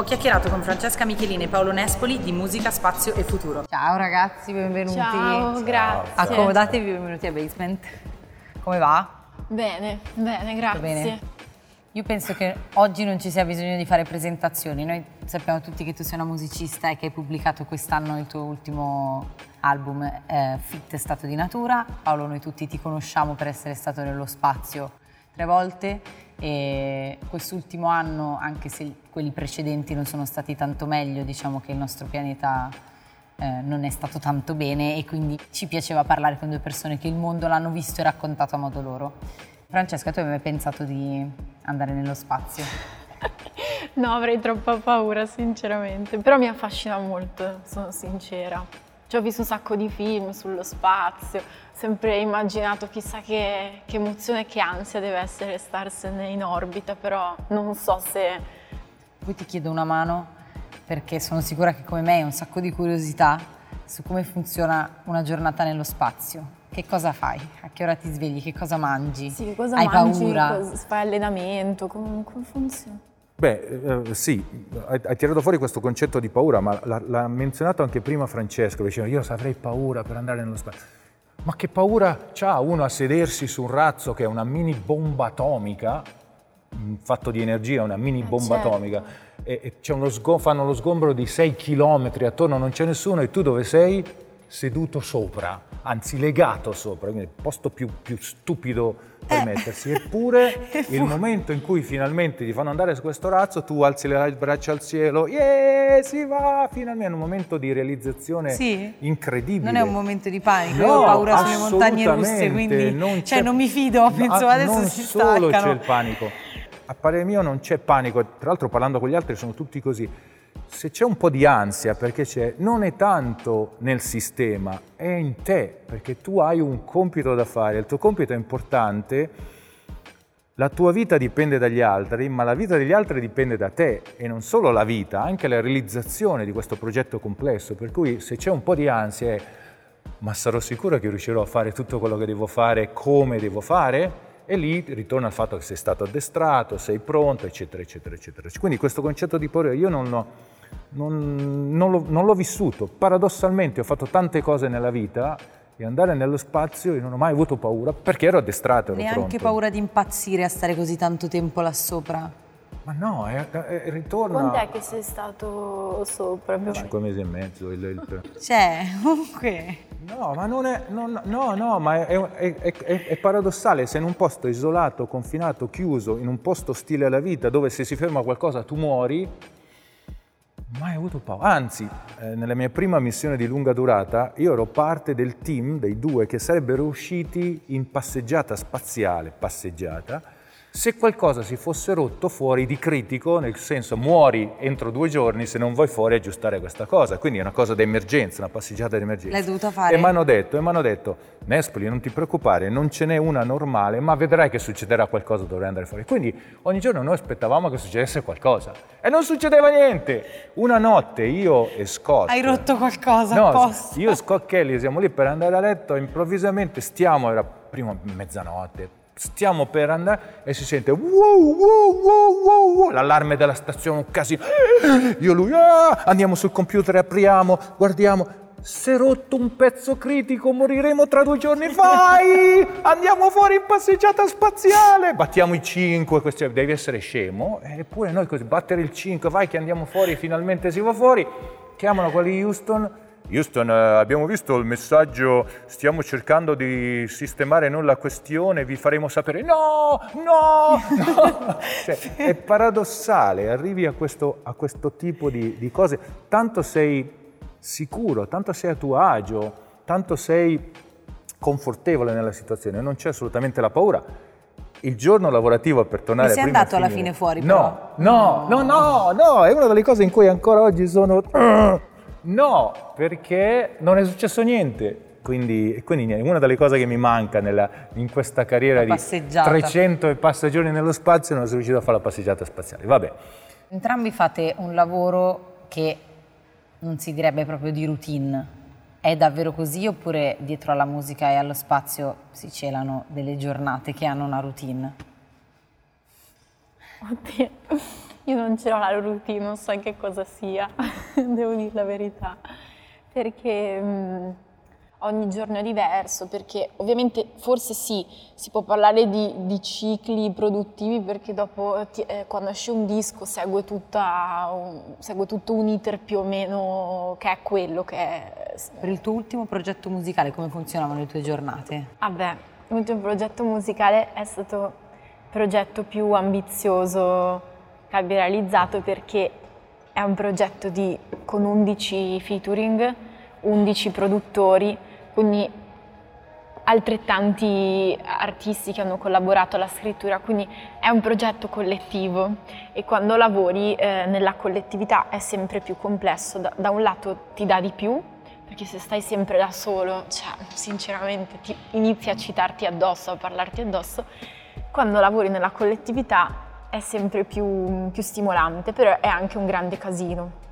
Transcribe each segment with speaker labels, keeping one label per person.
Speaker 1: Ho chiacchierato con Francesca Michelini e Paolo Nespoli di Musica, Spazio e Futuro.
Speaker 2: Ciao ragazzi, benvenuti.
Speaker 3: Ciao, grazie.
Speaker 2: Accomodatevi, benvenuti a Basement. Come va?
Speaker 3: Bene, bene, grazie.
Speaker 2: bene? Io penso che oggi non ci sia bisogno di fare presentazioni. Noi sappiamo tutti che tu sei una musicista e che hai pubblicato quest'anno il tuo ultimo album eh, Fit Stato di Natura. Paolo, noi tutti ti conosciamo per essere stato nello spazio tre volte e quest'ultimo anno, anche se quelli precedenti non sono stati tanto meglio, diciamo che il nostro pianeta eh, non è stato tanto bene e quindi ci piaceva parlare con due persone che il mondo l'hanno visto e raccontato a modo loro. Francesca, tu hai mai pensato di andare nello spazio?
Speaker 3: no, avrei troppa paura, sinceramente, però mi affascina molto, sono sincera. Ci ho visto un sacco di film sullo spazio, sempre immaginato chissà che, che emozione, che ansia deve essere starsene in orbita, però non so se...
Speaker 2: Poi ti chiedo una mano perché sono sicura che come me hai un sacco di curiosità su come funziona una giornata nello spazio. Che cosa fai? A che ora ti svegli? Che cosa mangi?
Speaker 3: Sì, cosa
Speaker 2: Hai
Speaker 3: mangi?
Speaker 2: paura?
Speaker 3: Cosa- fai allenamento? Come, come funziona?
Speaker 4: Beh, eh, sì, hai, hai tirato fuori questo concetto di paura, ma l'ha, l'ha menzionato anche prima Francesco, diceva io avrei paura per andare nello spazio. Ma che paura c'ha uno a sedersi su un razzo che è una mini bomba atomica, fatto di energia, una mini bomba
Speaker 3: certo.
Speaker 4: atomica, e, e c'è uno sgo- fanno lo sgombro di 6 km attorno, non c'è nessuno e tu dove sei? Seduto sopra, anzi legato sopra, quindi il posto più, più stupido per mettersi. Eppure il momento in cui finalmente ti fanno andare su questo razzo, tu alzi le braccia al cielo, yeah, si va, finalmente è un momento di realizzazione
Speaker 2: Sì?
Speaker 4: incredibile.
Speaker 2: Non è un momento di panico,
Speaker 4: No,
Speaker 2: io ho paura sulle montagne russe, quindi
Speaker 4: non
Speaker 2: cioè, non mi fido, penso
Speaker 4: Ah,
Speaker 2: adesso
Speaker 4: non
Speaker 2: si
Speaker 4: solo
Speaker 2: staccano.
Speaker 4: c'è il panico, a parere mio non c'è panico, tra l'altro parlando con gli altri sono tutti così. Se c'è un po' di ansia perché c'è, non è tanto nel sistema, è in te, perché tu hai un compito da fare, il tuo compito è importante, la tua vita dipende dagli altri, ma la vita degli altri dipende da te e non solo la vita, anche la realizzazione di questo progetto complesso. Per cui se c'è un po' di ansia è ma sarò sicuro che riuscirò a fare tutto quello che devo fare come devo fare? E lì ritorna al fatto che sei stato addestrato, sei pronto, eccetera, eccetera, eccetera. Quindi questo concetto di paura io non l'ho, non- non l'ho- non l'ho vissuto. Paradossalmente ho fatto tante cose nella vita e andare nello spazio io non ho mai avuto paura perché ero addestrato, ero
Speaker 2: Neanche
Speaker 4: pronto.
Speaker 2: paura di impazzire a stare così tanto tempo là sopra.
Speaker 4: Ma no, è, è- ritorna...
Speaker 3: Quant'è che sei stato sopra?
Speaker 4: Cinque mesi e mezzo. il- il-
Speaker 2: Cioè, comunque...
Speaker 4: No, ma non è. non- no, no, ma è, è- è- è- è paradossale. Sei in un posto isolato, confinato, chiuso, in un posto ostile alla vita, dove se si ferma qualcosa tu muori. Mai avuto paura. Anzi, eh, nella mia prima missione di lunga durata, io ero parte del team dei due che sarebbero usciti in passeggiata spaziale, passeggiata, se qualcosa si fosse rotto fuori di critico, nel senso muori entro due giorni se non vuoi fuori aggiustare questa cosa. Quindi è una cosa d'emergenza, una passeggiata d'emergenza.
Speaker 2: L'hai dovuta fare?
Speaker 4: E mi hanno detto, e m'hanno detto, Nespoli, non ti preoccupare, non ce n'è una normale, ma vedrai che succederà qualcosa, dovrai andare fuori. Quindi ogni giorno noi aspettavamo che succedesse qualcosa. E non succedeva niente. Una notte io e Scott...
Speaker 2: Hai rotto qualcosa
Speaker 4: No,
Speaker 2: apposta.
Speaker 4: io e Scott Kelly siamo lì per andare a letto, improvvisamente stiamo, era prima mezzanotte, stiamo per andare e si sente wow, wow, wow, wow, wow, l'allarme della stazione, un casino. Io e lui, "Ah!" andiamo sul computer, apriamo, guardiamo. Si è rotto un pezzo critico, moriremo tra due giorni. Vai! Andiamo fuori in passeggiata spaziale. Battiamo i 5, devi essere scemo. Eppure noi così, battere il 5, vai che andiamo fuori, finalmente si va fuori. Chiamano quelli Houston. Houston, eh, abbiamo visto il messaggio, stiamo cercando di sistemare noi la questione, vi faremo sapere. No, no, no. Cioè, è paradossale, arrivi a questo, a questo tipo di, di cose, tanto sei sicuro, tanto sei a tuo agio, tanto sei confortevole nella situazione, non c'è assolutamente la paura. Il giorno lavorativo per tornare
Speaker 2: sei
Speaker 4: prima
Speaker 2: andato alla fine fuori,
Speaker 4: No, no, no, no, no, è una delle cose in cui ancora oggi sono... No, perché non è successo niente. Quindi, e quindi una delle cose che mi manca nella- in questa carriera di
Speaker 2: passeggiata.
Speaker 4: 300 e passa giorni nello spazio non sono riuscito a fare la passeggiata spaziale. Vabbè,
Speaker 2: Entrambi fate un lavoro che non si direbbe proprio di routine. È davvero così oppure dietro alla musica e allo spazio si celano delle giornate che hanno una routine?
Speaker 3: Oddio. Io non ce l'ho la routine, non so che cosa sia, devo dire la verità, perché mh, ogni giorno è diverso, perché ovviamente forse sì, si può parlare di, di cicli produttivi perché dopo ti, eh, quando esce un disco segue, tutta, un, segue, tutto un iter più o meno che è quello che è.
Speaker 2: Per il tuo ultimo progetto musicale come funzionavano le tue giornate?
Speaker 3: Vabbè, l'ultimo progetto musicale è stato il progetto più ambizioso che abbia realizzato perché è un progetto di, con 11 featuring, 11 produttori, quindi altrettanti artisti che hanno collaborato alla scrittura, quindi è un progetto collettivo e quando lavori eh, nella collettività è sempre più complesso, da, da, un lato ti dà di più, perché se stai sempre da solo, cioè, sinceramente ti inizi a citarti addosso, a parlarti addosso, quando lavori nella collettività è sempre più, più stimolante, però è anche un grande casino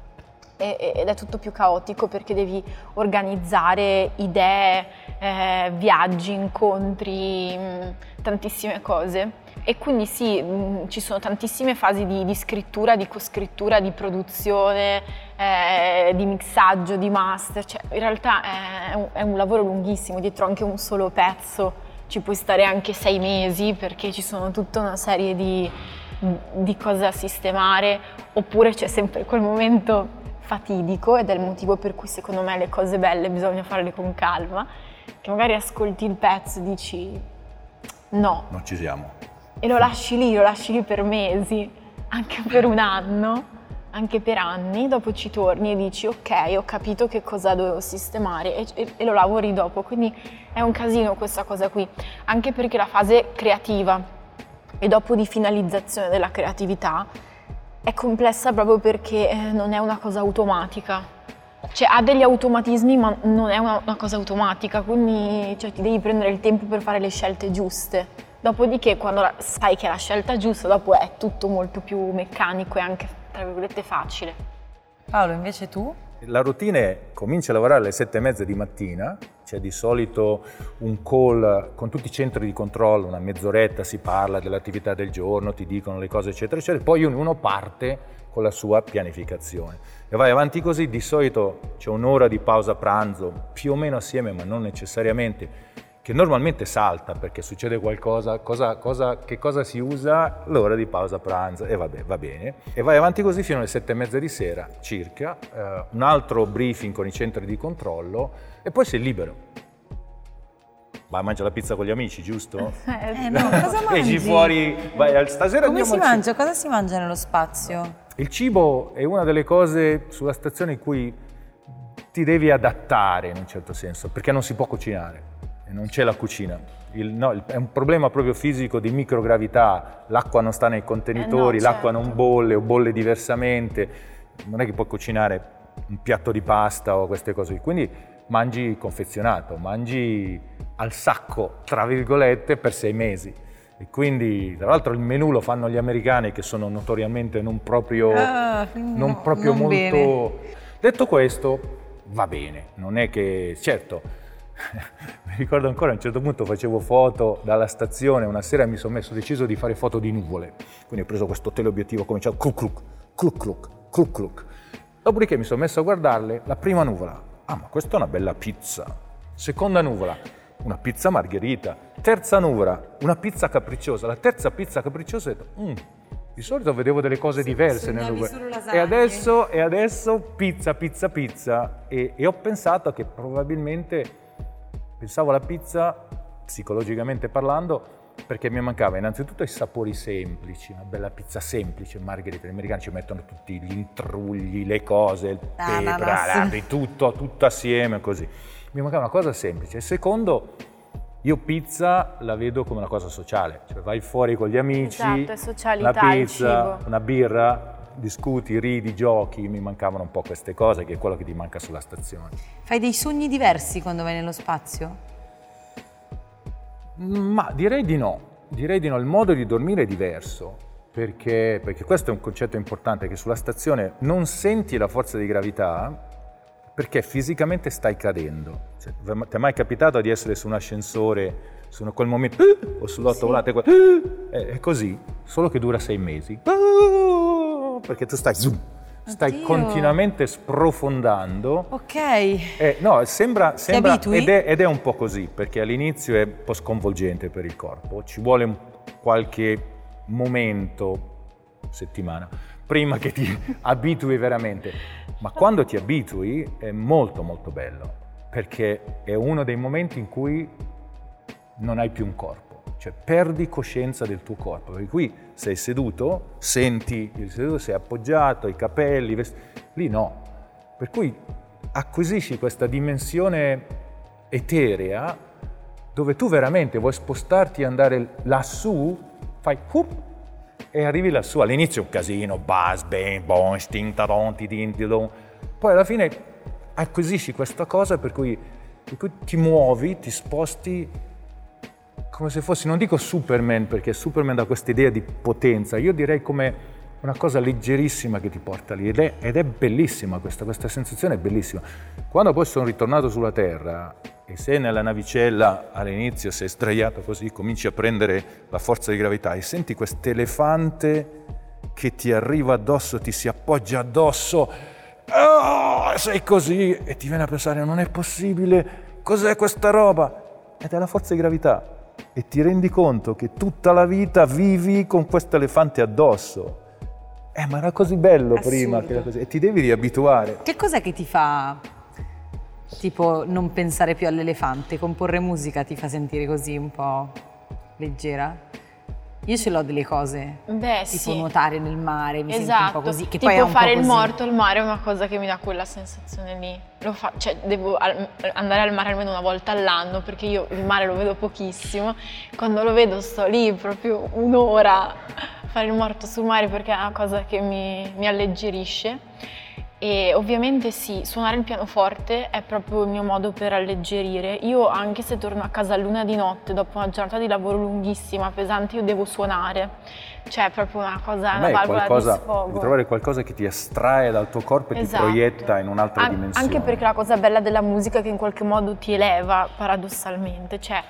Speaker 3: ed è tutto più caotico perché devi organizzare idee, eh, viaggi, incontri, mm, tantissime cose. E quindi sì, mm, ci sono tantissime fasi di, di, scrittura, di coscrittura, di produzione, eh, di mixaggio, di master. Cioè, in realtà è un, è un lavoro lunghissimo, dietro anche un solo pezzo ci puoi stare anche sei mesi perché ci sono tutta una serie di, di cose da sistemare, oppure c'è sempre quel momento fatidico ed è il motivo per cui secondo me le cose belle bisogna farle con calma, che magari ascolti il pezzo e dici no.
Speaker 4: Non ci siamo.
Speaker 3: E lo lasci lì, lo lasci lì per mesi, anche per un anno, anche per anni, dopo ci torni e dici ok, ho capito che cosa dovevo sistemare e, e, e lo lavori dopo, quindi è un casino questa cosa qui, anche perché la fase creativa e dopo di finalizzazione della creatività è complessa proprio perché eh, non è una cosa automatica. Cioè ha degli automatismi ma non è una, una cosa automatica, quindi cioè, ti devi prendere il tempo per fare le scelte giuste. Dopodiché quando sai che è la scelta giusta, dopo è tutto molto più meccanico e anche, tra virgolette, facile.
Speaker 2: Paolo, invece tu?
Speaker 4: La routine è cominci a lavorare alle sette e mezza di mattina, c'è di solito un call con tutti i centri di controllo, una mezz'oretta si parla dell'attività del giorno, ti dicono le cose eccetera eccetera, poi uno parte con la sua pianificazione. E vai avanti così, di solito c'è un'ora di pausa pranzo, più o meno assieme ma non necessariamente, che normalmente salta perché succede qualcosa, cosa, cosa, che cosa si usa? L'ora di pausa pranzo e vabbè, va bene. E vai avanti così fino alle sette e mezza di sera circa, eh, un altro briefing con i centri di controllo e poi sei libero. Vai a mangiare la pizza con gli amici, giusto?
Speaker 2: Eh no, cosa mangi?
Speaker 4: Esci fuori, vai, stasera
Speaker 2: Come si mangia? Cosa si mangia nello spazio?
Speaker 4: Il cibo è una delle cose sulla stazione in cui ti devi adattare in un certo senso, perché non si può cucinare non c'è la cucina. Il, no, è un problema proprio fisico di microgravità, l'acqua non sta nei contenitori, eh no, l'acqua non certo. bolle o bolle diversamente, non è che puoi cucinare un piatto di pasta o queste cose, quindi mangi confezionato, mangi al sacco, tra virgolette, per sei mesi. E quindi, tra l'altro, il menù lo fanno gli americani che sono notoriamente non proprio, ah, non no, proprio non molto... Bene. Detto questo, va bene, non è che, certo, mi ricordo ancora a un certo punto facevo foto dalla stazione, una sera mi sono messo deciso di fare foto di nuvole, quindi ho preso questo teleobiettivo, ho cominciato cluc cluc, cluc cluc, cluc cluc. Dopodiché mi sono messo a guardarle, la prima nuvola, ah ma questa è una bella pizza, seconda nuvola, una pizza margherita, terza nuvola, una pizza capricciosa, la terza pizza capricciosa ho detto, mm, di solito vedevo delle cose sì, diverse nel e adesso, e adesso pizza, pizza, pizza. E, e ho pensato che probabilmente Pensavo alla pizza, psicologicamente parlando, perché mi mancava innanzitutto i sapori semplici, una bella pizza semplice, margherita, gli americani ci mettono tutti gli intrugli, le cose, il pepe, sì. tutto, tutto assieme così. Mi mancava una cosa semplice. E secondo, io pizza la vedo come una cosa sociale, cioè vai fuori con gli amici,
Speaker 3: esatto,
Speaker 4: una pizza, una birra, discuti, ridi, giochi, mi mancavano un po' queste cose che è quello che ti manca sulla stazione.
Speaker 2: Fai dei sogni diversi quando vai nello spazio?
Speaker 4: Ma direi di no, direi di no, il modo di dormire è diverso, perché, perché questo è un concetto importante, che sulla stazione non senti la forza di gravità perché fisicamente stai cadendo. Cioè, ti è mai capitato di essere su un ascensore, su quel momento, o sull'otto sì. volante, è così, solo che dura sei mesi perché tu stai zoom, stai
Speaker 2: Oddio.
Speaker 4: continuamente sprofondando.
Speaker 2: Ok.
Speaker 4: Eh, no, sembra, sembra ed, è, ed è un po' così, perché all'inizio è un po' sconvolgente per il corpo, ci vuole un- qualche momento, settimana, prima che ti abitui veramente. Ma quando ti abitui è molto molto bello, perché è uno dei momenti in cui non hai più un corpo, cioè perdi coscienza del tuo corpo, per cui sei seduto, senti il seduto, sei appoggiato, i capelli, vest- lì no, per cui acquisisci questa dimensione eterea dove tu veramente vuoi spostarti e andare lassù, fai hup, e arrivi lassù. All'inizio è un casino, buzz, bang, bon, sting, taron, tidin, tidon. Poi alla fine acquisisci questa cosa per cui, per cui ti muovi, ti sposti come se fossi, non dico Superman perché Superman dà questa idea di potenza, io direi come una cosa leggerissima che ti porta lì ed è, ed è bellissima questa, questa sensazione è bellissima. Quando poi sono ritornato sulla Terra e se nella navicella all'inizio sei sdraiato così, cominci a prendere la forza di gravità e senti quest'elefante che ti arriva addosso, ti si appoggia addosso, oh, sei così e ti viene a pensare non è possibile, cos'è questa roba? Ed è la forza di gravità e ti rendi conto che tutta la vita vivi con questo elefante addosso. Eh, ma era così bello prima che così. E ti devi riabituare.
Speaker 2: Che cos'è che ti fa, tipo, non pensare più all'elefante? Comporre musica ti fa sentire così un po' leggera? Io ce l'ho delle cose,
Speaker 3: Beh,
Speaker 2: tipo
Speaker 3: sì.
Speaker 2: nuotare nel mare, mi sento
Speaker 3: Esatto,
Speaker 2: un po' così. Che
Speaker 3: tipo
Speaker 2: poi è un
Speaker 3: fare il morto al mare è una cosa che mi dà quella sensazione lì. Lo fa- cioè, devo al- andare al mare almeno una volta all'anno perché io il mare lo vedo pochissimo. Quando lo vedo sto lì proprio un'ora a fare il morto sul mare perché è una cosa che mi, mi alleggerisce. E ovviamente sì, suonare il pianoforte è proprio il mio modo per alleggerire. Io anche se torno a casa a luna di notte dopo una giornata di lavoro lunghissima, pesante, io devo suonare. Cioè è proprio una cosa,
Speaker 4: A
Speaker 3: una
Speaker 4: qualcosa,
Speaker 3: di sfogo.
Speaker 4: devi trovare qualcosa che ti estrae dal tuo corpo e
Speaker 3: Esatto.
Speaker 4: ti proietta in un'altra
Speaker 3: An-
Speaker 4: dimensione.
Speaker 3: Anche perché la cosa bella della musica è che in qualche modo ti eleva paradossalmente, cioè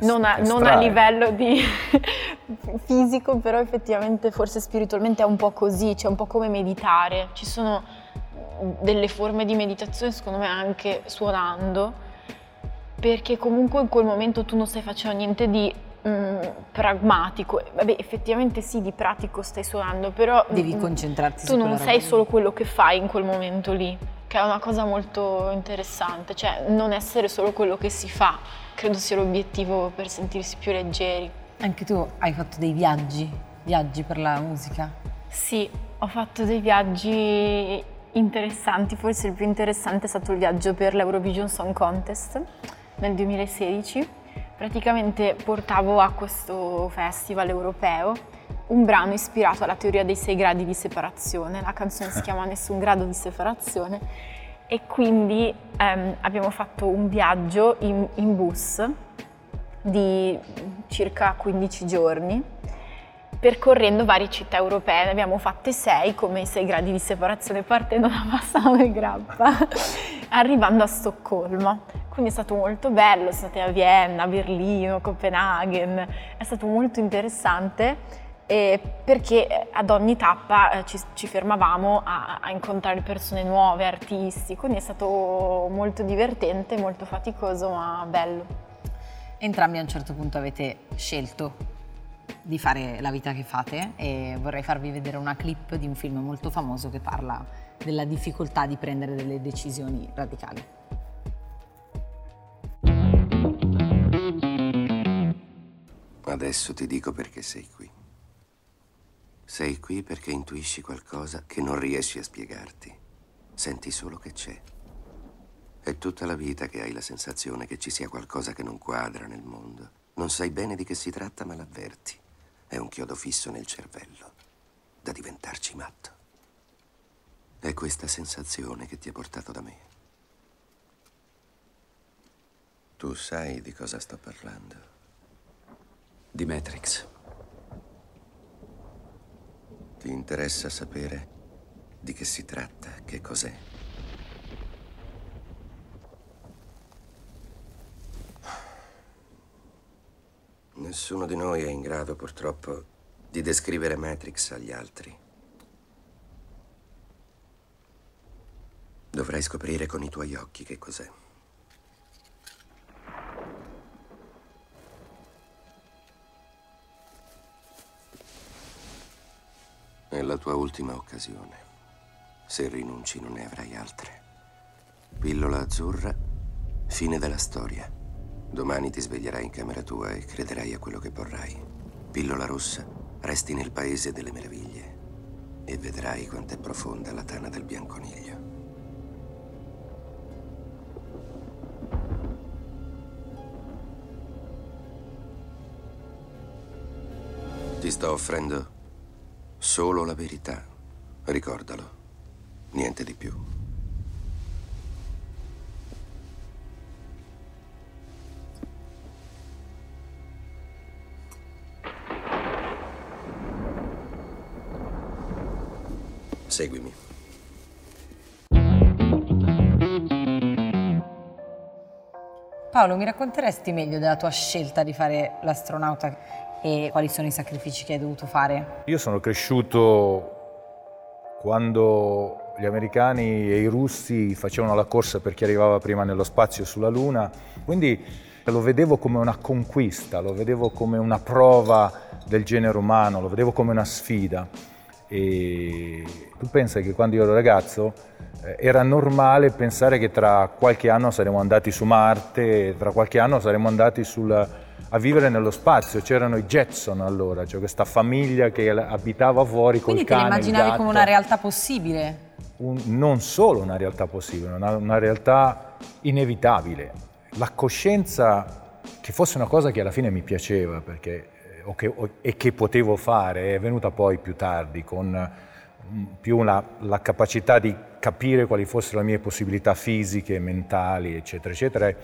Speaker 3: non a, non a livello di fisico, però effettivamente forse spiritualmente è un po' così, cioè un po' come meditare. Ci sono delle forme di meditazione secondo me anche suonando, perché comunque in quel momento tu non stai facendo niente di mm, pragmatico. Vabbè, effettivamente sì, di pratico stai suonando, però
Speaker 2: Devi
Speaker 3: mm,
Speaker 2: concentrarti su
Speaker 3: tu non sei
Speaker 2: roba
Speaker 3: solo quello che fai in quel momento lì, che è una cosa molto interessante, cioè non essere solo quello che si fa, credo sia l'obiettivo per sentirsi più leggeri.
Speaker 2: Anche tu hai fatto dei viaggi, viaggi per la musica.
Speaker 3: Sì, ho fatto dei viaggi interessanti, forse il più interessante è stato il viaggio per l'Eurovision Song Contest nel 2016. Praticamente portavo a questo festival europeo un brano ispirato alla teoria dei sei gradi di separazione, la canzone si chiama Nessun grado di separazione. E quindi ehm, abbiamo fatto un viaggio in, in bus di circa 15 giorni percorrendo varie città europee, ne abbiamo fatte sei come i sei gradi di separazione partendo da Bassano e Grappa, arrivando a Stoccolma. Quindi è stato molto bello, siamo stati a Vienna, Berlino, Copenaghen, è stato molto interessante eh, perché ad ogni tappa eh, ci, ci fermavamo a, a incontrare persone nuove, artisti, quindi è stato molto divertente, molto faticoso ma bello.
Speaker 2: Entrambi a un certo punto avete scelto di fare la vita che fate e vorrei farvi vedere una clip di un film molto famoso che parla della difficoltà di prendere delle decisioni radicali.
Speaker 5: Adesso ti dico perché sei qui. Sei qui perché intuisci qualcosa che non riesci a spiegarti. Senti solo che c'è. È tutta la vita che hai la sensazione che ci sia qualcosa che non quadra nel mondo. Non sai bene di che si tratta, ma l'avverti. È un chiodo fisso nel cervello, da diventarci matto. È questa sensazione che ti ha portato da me. Tu sai di cosa sto parlando. Di Matrix. Ti interessa sapere di che si tratta, che cos'è? Nessuno di noi è in grado, purtroppo, di descrivere Matrix agli altri. Dovrai scoprire con i tuoi occhi che cos'è. È la tua ultima occasione. Se rinunci non ne avrai altre. Pillola azzurra, fine della storia. Domani ti sveglierai in camera tua e crederai a quello che vorrai. Pillola rossa, resti nel paese delle meraviglie e vedrai quant'è profonda la tana del bianconiglio. Ti sto offrendo solo la verità. Ricordalo. Niente di più. Seguimi.
Speaker 2: Paolo, mi racconteresti meglio della tua scelta di fare l'astronauta e quali sono i sacrifici che hai dovuto fare?
Speaker 4: Io sono cresciuto quando gli americani e i russi facevano la corsa per chi arrivava prima nello spazio sulla Luna, quindi lo vedevo come una conquista, lo vedevo come una prova del genere umano, lo vedevo come una sfida. E tu pensi che quando io ero ragazzo eh, era normale pensare che tra qualche anno saremmo andati su Marte, tra qualche anno saremmo andati sul, a vivere nello spazio. C'erano i Jetson allora, cioè questa famiglia che abitava fuori col
Speaker 2: Quindi
Speaker 4: cane.
Speaker 2: te la immaginavi come una realtà possibile?
Speaker 4: Un- non solo una realtà possibile, una, una realtà inevitabile. La coscienza che fosse una cosa che alla fine mi piaceva perché, o che- o- e che potevo fare è venuta poi più tardi con mm, più la, la capacità di capire quali fossero le mie possibilità fisiche, mentali, eccetera, eccetera, e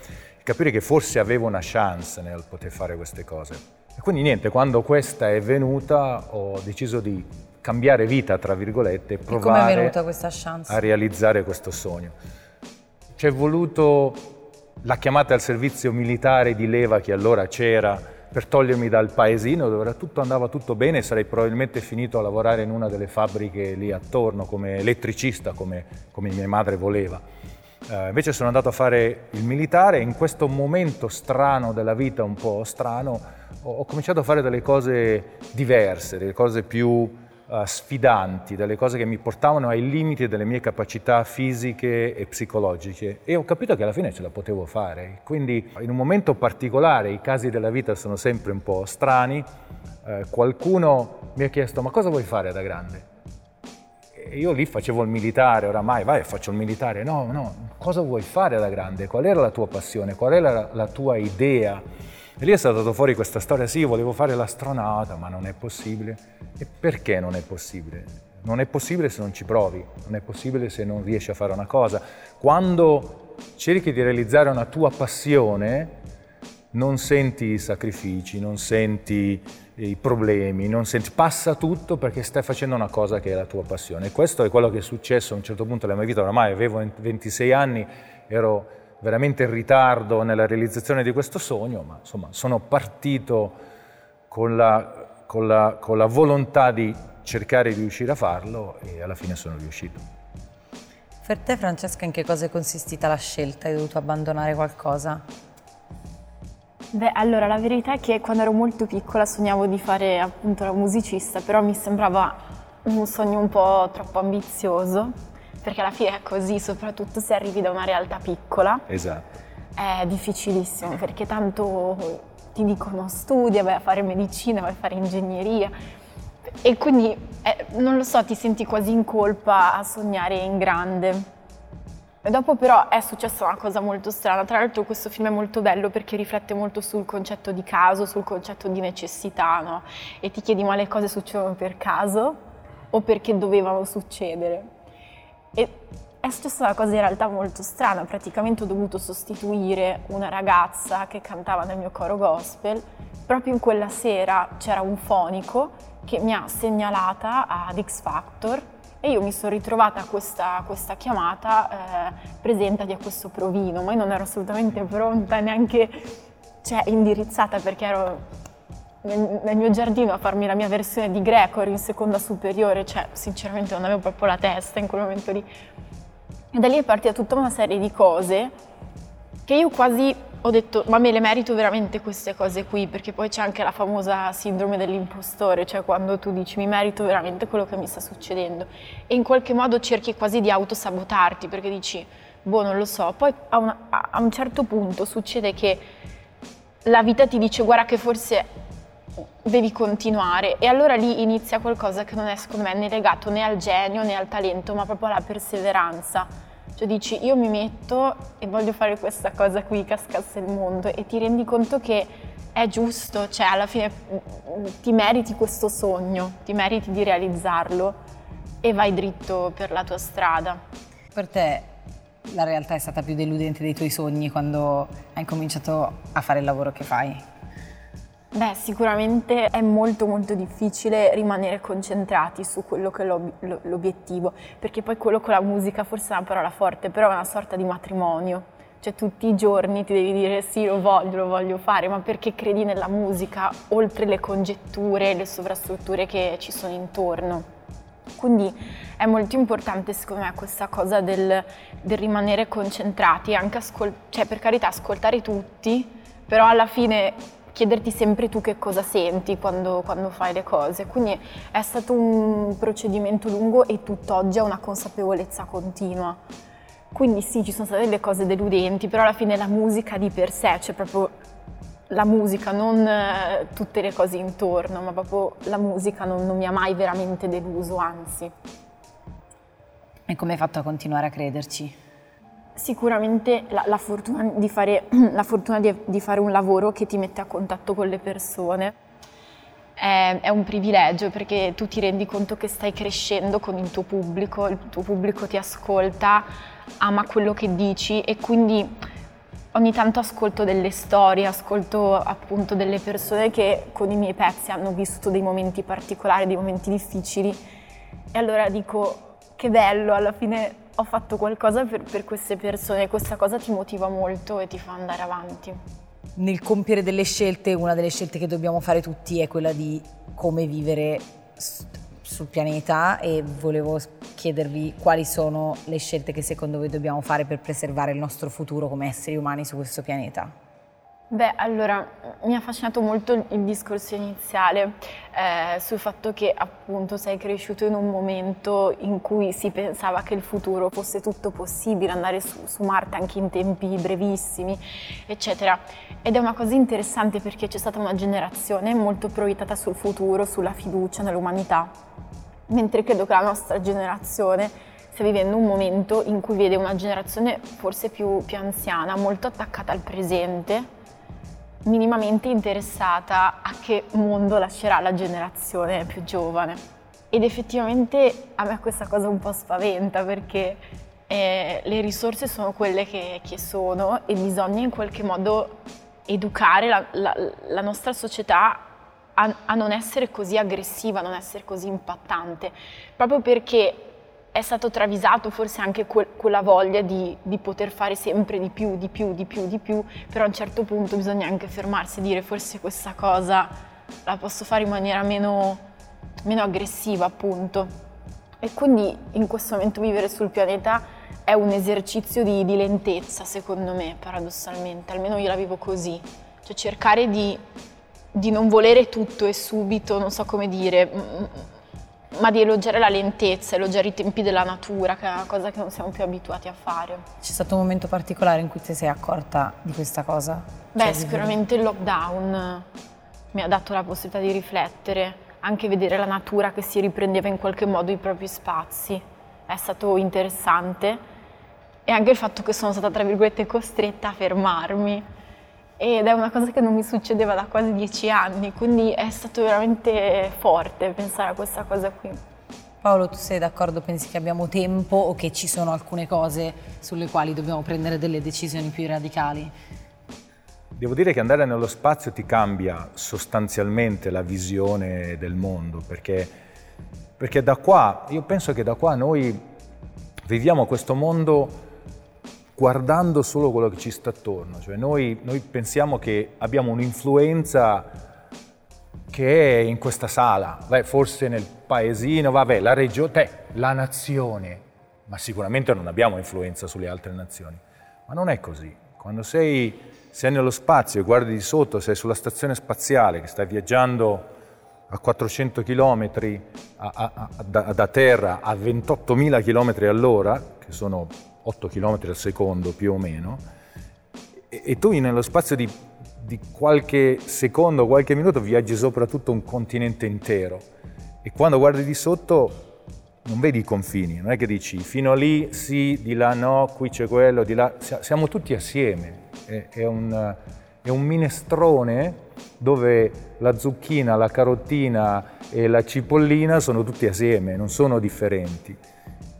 Speaker 4: capire che forse avevo una chance nel poter fare queste cose. E quindi niente, quando questa è venuta ho deciso di cambiare vita, tra virgolette, e provare a realizzare questo sogno. Ci è voluto la chiamata al servizio militare di leva che allora c'era per togliermi dal paesino dove tutto, andava tutto bene sarei probabilmente finito a lavorare in una delle fabbriche lì attorno come elettricista, come, come mia madre voleva. Eh, invece sono andato a fare il militare e in questo momento strano della vita, un po' strano, ho, ho cominciato a fare delle cose diverse, delle cose più eh, sfidanti, delle cose che mi portavano ai limiti delle mie capacità fisiche e psicologiche e ho capito che alla fine ce la potevo fare. Quindi in un momento particolare, i casi della vita sono sempre un po' strani, eh, qualcuno mi ha chiesto ma cosa vuoi fare da grande? E io lì facevo il militare, oramai vai, faccio il militare. No, no, cosa vuoi fare da grande? Qual era la tua passione? Qual era la tua idea? E lì è saltato fuori questa storia, sì, volevo fare l'astronauta, ma non è possibile. E perché non è possibile? Non è possibile se non ci provi, non è possibile se non riesci a fare una cosa. Quando cerchi di realizzare una tua passione, non senti i sacrifici, non senti i problemi, non senti, passa tutto perché stai facendo una cosa che è la tua passione. E questo è quello che è successo a un certo punto della mia vita, oramai avevo 26 anni, ero veramente in ritardo nella realizzazione di questo sogno, ma insomma sono partito con la, con la, con la volontà di cercare di riuscire a farlo e alla fine sono riuscito.
Speaker 2: Per te, Francesca, in che cosa è consistita la scelta? Hai dovuto abbandonare qualcosa?
Speaker 3: Beh, allora la verità è che quando ero molto piccola sognavo di fare appunto la musicista, però mi sembrava un sogno un po' troppo ambizioso, perché alla fine è così, soprattutto se arrivi da una realtà piccola,
Speaker 4: Esatto.
Speaker 3: è difficilissimo, perché tanto ti dicono studia, vai a fare medicina, vai a fare ingegneria, e quindi, eh, non lo so, ti senti quasi in colpa a sognare in grande. E dopo però è successa una cosa molto strana, tra l'altro questo film è molto bello perché riflette molto sul concetto di caso, sul concetto di necessità, no? E ti chiedi ma le cose succedono per caso o perché dovevano succedere? E è successa una cosa in realtà molto strana, praticamente ho dovuto sostituire una ragazza che cantava nel mio coro gospel, proprio in quella sera c'era un fonico che mi ha segnalata ad X Factor e io mi sono ritrovata a questa, questa chiamata, eh, presentati a questo provino, ma io non ero assolutamente pronta, neanche cioè, indirizzata perché ero nel, nel mio giardino a farmi la mia versione di greco, ero in seconda superiore, cioè sinceramente non avevo proprio la testa in quel momento lì. E da lì è partita tutta una serie di cose che io quasi ho detto, ma me le merito veramente queste cose qui, perché poi c'è anche la famosa sindrome dell'impostore, cioè quando tu dici mi merito veramente quello che mi sta succedendo. E in qualche modo cerchi quasi di autosabotarti perché dici, boh, non lo so, poi a, una, a un certo punto succede che la vita ti dice guarda che forse devi continuare e allora lì inizia qualcosa che non è secondo me né legato né al genio né al talento, ma proprio alla perseveranza cioè dici io mi metto e voglio fare questa cosa qui, cascasse il mondo e ti rendi conto che è giusto, cioè alla fine mm, ti meriti questo sogno, ti meriti di realizzarlo e vai dritto per la tua strada.
Speaker 2: Per te la realtà è stata più deludente dei tuoi sogni quando hai cominciato a fare il lavoro che fai?
Speaker 3: Beh, sicuramente è molto molto difficile rimanere concentrati su quello che è l'ob- l'obiettivo, perché poi quello con la musica forse è una parola forte, però è una sorta di matrimonio. Cioè tutti i giorni ti devi dire sì, lo voglio, lo voglio fare, ma perché credi nella musica, oltre le congetture, le sovrastrutture che ci sono intorno. Quindi è molto importante secondo me questa cosa del, del rimanere concentrati, ascol- cioè per carità ascoltare tutti, però alla fine chiederti sempre tu che cosa senti quando, quando, fai le cose. Quindi è stato un procedimento lungo e tutt'oggi ho una consapevolezza continua. Quindi sì, ci sono state delle cose deludenti, però alla fine la musica di per sé, cioè proprio la musica, non eh, tutte le cose intorno, ma proprio la musica non, non mi ha mai veramente deluso, anzi.
Speaker 2: E come hai fatto a continuare a crederci?
Speaker 3: Sicuramente la, la, fortuna, di fare, la fortuna di, di fare un lavoro che ti mette a contatto con le persone. È, è, un privilegio perché tu ti rendi conto che stai crescendo con il tuo pubblico, il tuo pubblico ti ascolta, ama quello che dici e quindi ogni tanto ascolto delle storie, ascolto appunto delle persone che con i miei pezzi hanno vissuto dei momenti particolari, dei momenti difficili. E allora dico che bello, alla fine ho fatto qualcosa per, per queste persone questa cosa ti motiva molto e ti fa andare avanti.
Speaker 2: Nel compiere delle scelte, una delle scelte che dobbiamo fare tutti è quella di come vivere sul pianeta e volevo chiedervi quali sono le scelte che secondo voi dobbiamo fare per preservare il nostro futuro come esseri umani su questo pianeta.
Speaker 3: Beh, allora mi ha affascinato molto il discorso iniziale eh, sul fatto che appunto sei cresciuto in un momento in cui si pensava che il futuro fosse tutto possibile, andare su, su Marte anche in tempi brevissimi, eccetera. Ed è una cosa interessante perché c'è stata una generazione molto proiettata sul futuro, sulla fiducia nell'umanità, mentre credo che la nostra generazione stia vivendo un momento in cui vede una generazione forse più, più anziana, molto attaccata al presente minimamente interessata a che mondo lascerà la generazione più giovane. Ed effettivamente a me questa cosa un po' spaventa perché eh, le risorse sono quelle che, che, sono e bisogna in qualche modo educare la, la, la nostra società a, a non essere così aggressiva, a non essere così impattante, proprio perché è stato travisato forse anche que- quella voglia di, di, poter fare sempre di più, di più, di più, di più, però a un certo punto bisogna anche fermarsi e dire forse questa cosa la posso fare in maniera meno, meno aggressiva appunto. E quindi in questo momento vivere sul pianeta è un esercizio di, di lentezza secondo me, paradossalmente, almeno io la vivo così, cioè cercare di, di non volere tutto e subito, non so come dire, ma di elogiare la lentezza, elogiare i tempi della natura, che è una cosa che non siamo più abituati a fare.
Speaker 2: C'è stato un momento particolare in cui ti sei accorta di questa cosa?
Speaker 3: Beh, cioè, sicuramente il lockdown mi ha dato la possibilità di riflettere, anche vedere la natura che si riprendeva in qualche modo i propri spazi. È stato interessante e anche il fatto che sono stata, tra virgolette, costretta a fermarmi ed è una cosa che non mi succedeva da quasi dieci anni, quindi è stato veramente forte pensare a questa cosa qui.
Speaker 2: Paolo, tu sei d'accordo? Pensi che abbiamo tempo o che ci sono alcune cose sulle quali dobbiamo prendere delle decisioni più radicali?
Speaker 4: Devo dire che andare nello spazio ti cambia sostanzialmente la visione del mondo, perché, perché da qua, io penso che da qua noi viviamo questo mondo guardando solo quello che ci sta attorno. Cioè noi, noi pensiamo che abbiamo un'influenza che è in questa sala, Beh, forse nel paesino, vabbè, la regione, la nazione ma sicuramente non abbiamo influenza sulle altre nazioni. Ma non è così. Quando sei, sei nello spazio e guardi di sotto, sei sulla stazione spaziale, che stai viaggiando a 400 km a, a, a, da, da, terra a 28.000 km all'ora, che sono 8 km al secondo più o meno, e, e tu nello spazio di, di qualche secondo, qualche minuto viaggi sopra tutto un continente intero. E quando guardi di sotto non vedi i confini, non è che dici fino lì sì, di là no, qui c'è quello, di là. Siamo tutti assieme. È, è, un, è un, minestrone dove la zucchina, la carottina e la cipollina sono tutti assieme, non sono differenti.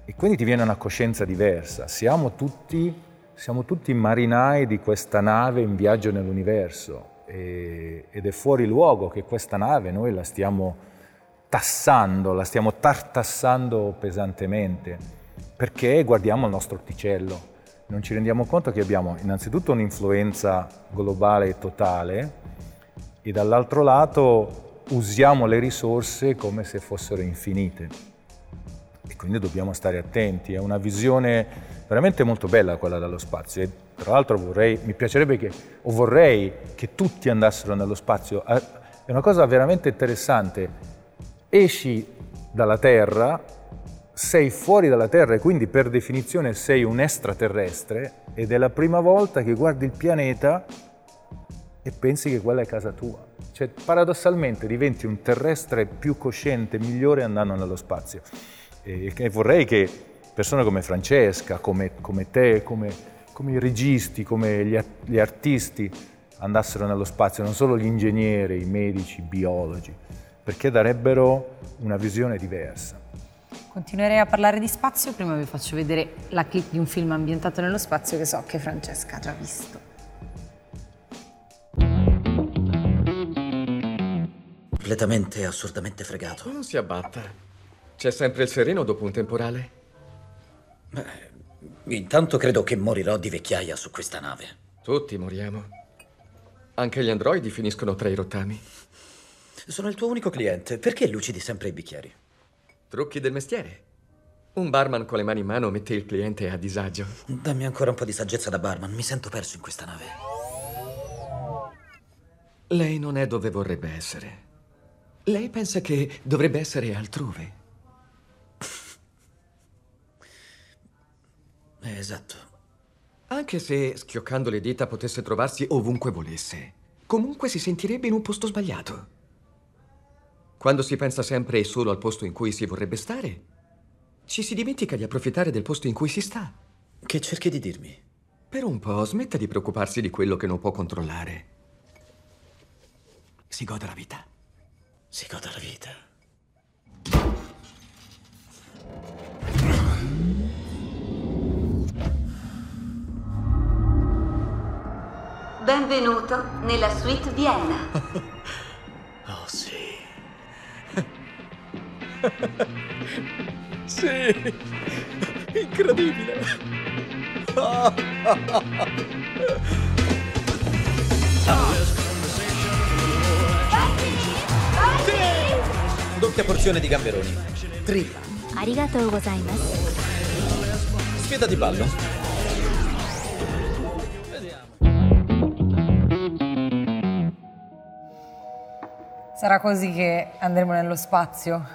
Speaker 4: E quindi ti viene una coscienza diversa. Siamo tutti, siamo tutti marinai di questa nave in viaggio nell'universo. E, ed è fuori luogo che questa nave noi la stiamo tassando, la stiamo tartassando pesantemente, perché guardiamo il nostro orticello. Non ci rendiamo conto che abbiamo innanzitutto un'influenza globale e totale e dall'altro lato usiamo le risorse come se fossero infinite. E quindi dobbiamo stare attenti. È una visione veramente molto bella quella dello spazio. E tra l'altro vorrei, mi piacerebbe che, o vorrei che tutti andassero nello spazio. È una cosa veramente interessante esci dalla Terra, sei fuori dalla Terra e quindi per definizione sei un extraterrestre ed è la prima volta che guardi il pianeta e pensi che quella è casa tua. Cioè paradossalmente diventi un terrestre più cosciente, migliore andando nello spazio. E, e vorrei che persone come Francesca, come, come te, come, come, i registi, come gli, gli artisti andassero nello spazio, non solo gli ingegneri, i medici, i biologi perché darebbero una visione diversa.
Speaker 2: Continuerei a parlare di spazio, prima vi faccio vedere la clip di un film ambientato nello spazio che so che Francesca ha già visto.
Speaker 6: Completamente, assurdamente fregato.
Speaker 7: Non si abbatta. C'è sempre il sereno dopo un temporale?
Speaker 6: Beh, intanto credo che morirò di vecchiaia su questa nave.
Speaker 7: Tutti moriamo. Anche gli androidi finiscono tra i rottami.
Speaker 6: Sono il tuo unico cliente. Perché lucidi sempre i bicchieri?
Speaker 7: Trucchi del mestiere. Un barman con le mani in mano mette il cliente a disagio.
Speaker 6: Dammi ancora un po' di saggezza da barman. Mi sento perso in questa nave.
Speaker 7: Lei non è dove vorrebbe essere. Lei pensa che dovrebbe essere altrove.
Speaker 6: Esatto.
Speaker 7: Anche se, schioccando le dita, potesse trovarsi ovunque volesse, comunque si sentirebbe in un posto sbagliato. Quando si pensa sempre e solo al posto in cui si vorrebbe stare, ci si dimentica di approfittare del posto in cui si sta.
Speaker 6: Che cerchi di dirmi?
Speaker 7: Per un po' smetta di preoccuparsi di quello che non può controllare. Si goda la vita.
Speaker 6: Si goda la vita.
Speaker 8: Benvenuto nella suite Vienna.
Speaker 6: oh sì.
Speaker 7: sì, incredibile.
Speaker 6: Doppia porzione di gamberoni. Tripla.
Speaker 9: Arigatou gozaimasu.
Speaker 6: Sfida di ballo.
Speaker 2: Sarà così che andremo nello spazio?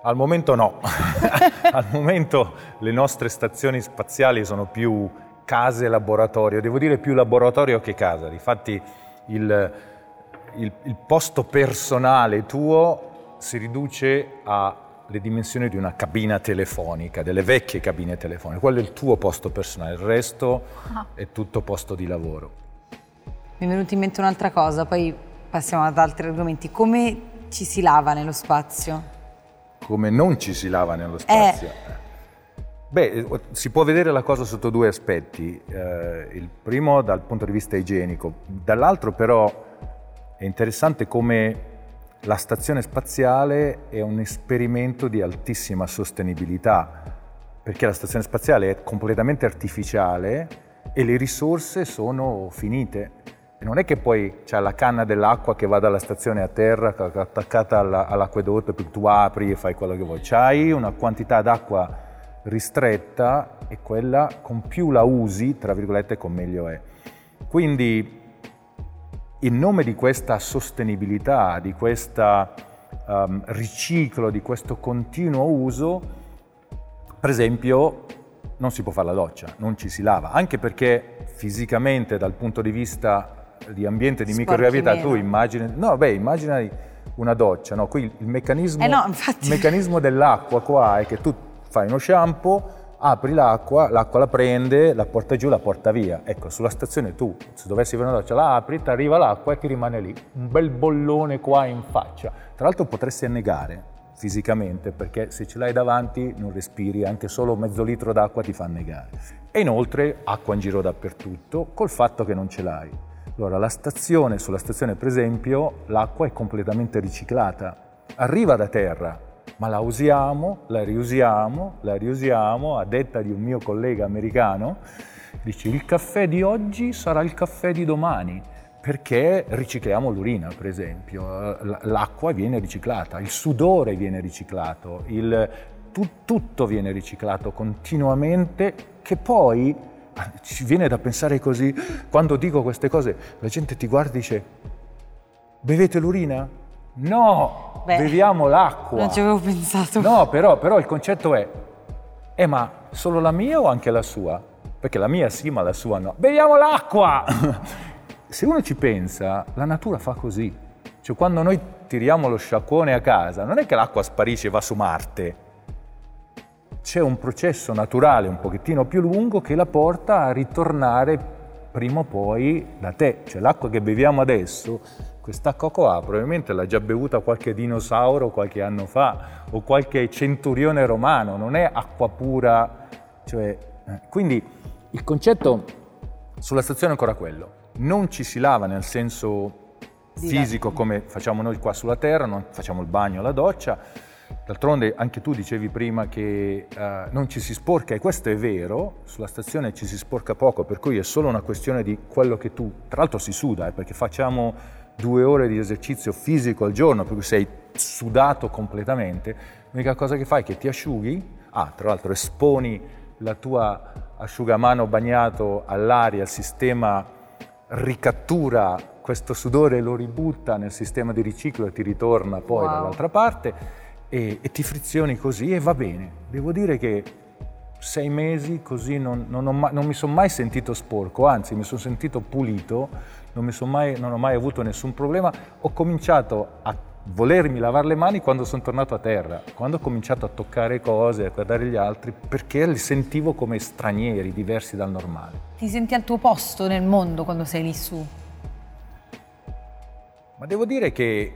Speaker 4: Al momento no. Al momento le nostre stazioni spaziali sono più case laboratorio, devo dire più laboratorio che casa. Difatti il, il, il posto personale tuo si riduce alle dimensioni di una cabina telefonica, delle vecchie cabine telefoniche. Quello è il tuo posto personale, il resto ah. è tutto posto di lavoro.
Speaker 2: Mi è venuta in mente un'altra cosa, poi passiamo ad altri argomenti. Come ci si lava nello spazio?
Speaker 4: Come non ci si lava nello spazio? Eh. Beh, si può vedere la cosa sotto due aspetti. Eh, il primo dal punto di vista igienico, dall'altro però è interessante come la stazione spaziale è un esperimento di altissima sostenibilità, perché la stazione spaziale è completamente artificiale e le risorse sono finite non è che poi c'è la canna dell'acqua che va dalla stazione a terra attaccata all'acquedotto e tu apri e fai quello che vuoi. C'hai una quantità d'acqua ristretta e quella con più la usi, tra virgolette, con meglio è. Quindi in nome di questa sostenibilità, di questo um, riciclo, di questo continuo uso, per esempio non si può fare la doccia, non ci si lava, anche perché fisicamente dal punto di vista di ambiente di microgravità tu immagini, no beh immagina una doccia, no? qui il meccanismo,
Speaker 2: eh no,
Speaker 4: il meccanismo dell'acqua qua è che tu fai uno shampoo, apri l'acqua, l'acqua la prende, la porta giù, la porta via. Ecco, sulla stazione tu, se dovessi fare una doccia, la apri, ti arriva l'acqua e ti rimane lì. Un bel bollone qua in faccia. Tra l'altro potresti annegare fisicamente perché se ce l'hai davanti non respiri, anche solo mezzo litro d'acqua ti fa annegare. E inoltre acqua in giro dappertutto col fatto che non ce l'hai. Allora la stazione, sulla stazione per esempio, l'acqua è completamente riciclata, arriva da terra, ma la usiamo, la riusiamo, la riusiamo, a detta di un mio collega americano, dice il caffè di oggi sarà il caffè di domani, perché ricicliamo l'urina, per esempio, l'acqua viene riciclata, il sudore viene riciclato, il, tu, tutto viene riciclato continuamente, che poi ci viene da pensare così, quando dico queste cose la gente ti guarda e dice, bevete l'urina? No, Beh, beviamo l'acqua.
Speaker 2: Non ci avevo pensato.
Speaker 4: No, però, però il concetto è, eh ma solo la mia o anche la sua? Perché la mia sì, ma la sua no. Beviamo l'acqua! Se uno ci pensa, la natura fa così. Cioè quando noi tiriamo lo sciacquone a casa, non è che l'acqua sparisce e va su Marte. C'è un processo naturale un pochettino più lungo che la porta a ritornare prima o poi da te. Cioè l'acqua che beviamo adesso Quest'acqua qua probabilmente l'ha già bevuta qualche dinosauro qualche anno fa o qualche centurione romano, non è acqua pura. Cioè, eh. Quindi il concetto sulla stazione è ancora quello. Non ci si lava nel senso fisico come facciamo noi qua sulla Terra, non facciamo il bagno, la doccia. D'altronde anche tu dicevi prima che uh, non ci si sporca e questo è vero, sulla stazione ci si sporca poco, per cui è solo una questione di quello che tu, tra l'altro si suda, eh, perché facciamo due ore di esercizio fisico al giorno, per cui sei sudato completamente, l'unica cosa che fai è che ti asciughi, ah, tra l'altro esponi la tua asciugamano bagnato all'aria, il sistema ricattura questo sudore e lo ributta nel sistema di riciclo e ti ritorna poi wow. dall'altra parte e, e, ti frizioni così e va bene. Devo dire che sei mesi così non, non, ho, non mi sono mai sentito sporco, anzi mi sono sentito pulito, non, mai, non ho mai avuto nessun problema. Ho cominciato a volermi lavare le mani quando sono tornato a terra, quando ho cominciato a toccare cose, a guardare gli altri, perché li sentivo come stranieri, diversi dal normale.
Speaker 2: Ti senti al tuo posto nel mondo quando sei lì su?
Speaker 4: Ma devo dire che